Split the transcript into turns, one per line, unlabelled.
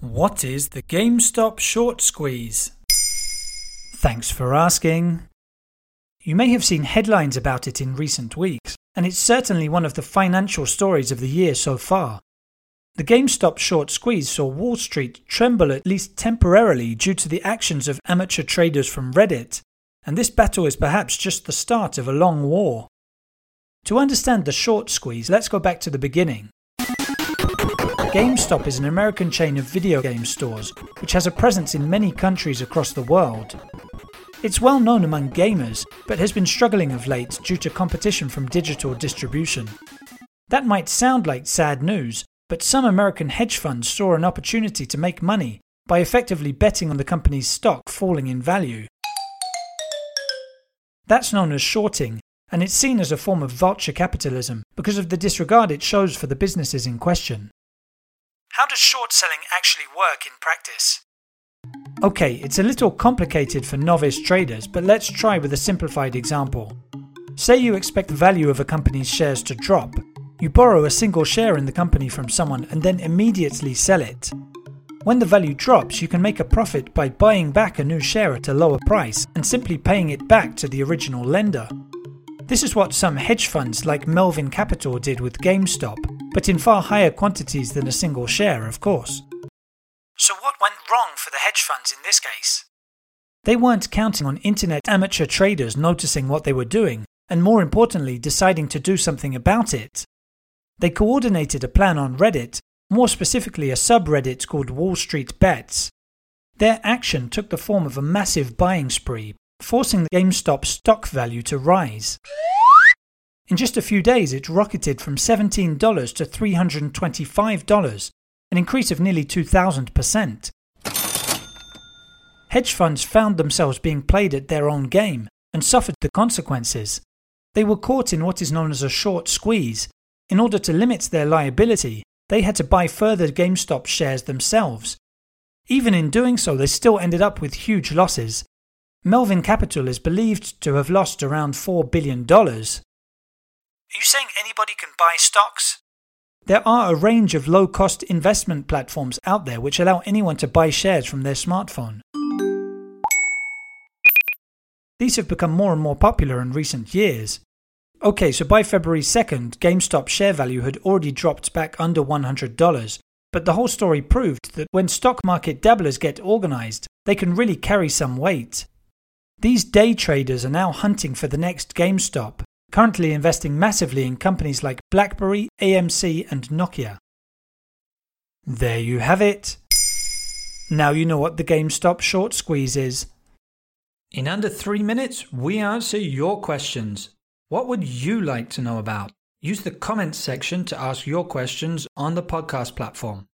What is the GameStop short squeeze? Thanks for asking. You may have seen headlines about it in recent weeks, and it's certainly one of the financial stories of the year so far. The GameStop short squeeze saw Wall Street tremble at least temporarily due to the actions of amateur traders from Reddit, and this battle is perhaps just the start of a long war. To understand the short squeeze, let's go back to the beginning. GameStop is an American chain of video game stores which has a presence in many countries across the world. It's well known among gamers, but has been struggling of late due to competition from digital distribution. That might sound like sad news, but some American hedge funds saw an opportunity to make money by effectively betting on the company's stock falling in value. That's known as shorting, and it's seen as a form of vulture capitalism because of the disregard it shows for the businesses in question. How does short selling actually work in practice? Okay, it's a little complicated for novice traders, but let's try with a simplified example. Say you expect the value of a company's shares to drop. You borrow a single share in the company from someone and then immediately sell it. When the value drops, you can make a profit by buying back a new share at a lower price and simply paying it back to the original lender. This is what some hedge funds like Melvin Capital did with GameStop, but in far higher quantities than a single share, of course. So, what went wrong for the hedge funds in this case? They weren't counting on internet amateur traders noticing what they were doing, and more importantly, deciding to do something about it. They coordinated a plan on Reddit, more specifically a subreddit called Wall Street Bets. Their action took the form of a massive buying spree, forcing the GameStop stock value to rise. In just a few days, it rocketed from $17 to $325, an increase of nearly 2,000%. Hedge funds found themselves being played at their own game and suffered the consequences. They were caught in what is known as a short squeeze. In order to limit their liability, they had to buy further GameStop shares themselves. Even in doing so, they still ended up with huge losses, Melvin Capital is believed to have lost around $4 billion. Are you saying anybody can buy stocks? There are a range of low cost investment platforms out there which allow anyone to buy shares from their smartphone. These have become more and more popular in recent years. Okay, so by February 2nd, GameStop share value had already dropped back under $100, but the whole story proved that when stock market dabblers get organized, they can really carry some weight. These day traders are now hunting for the next GameStop, currently investing massively in companies like BlackBerry, AMC, and Nokia. There you have it. Now you know what the GameStop short squeeze is. In under three minutes, we answer your questions. What would you like to know about? Use the comments section to ask your questions on the podcast platform.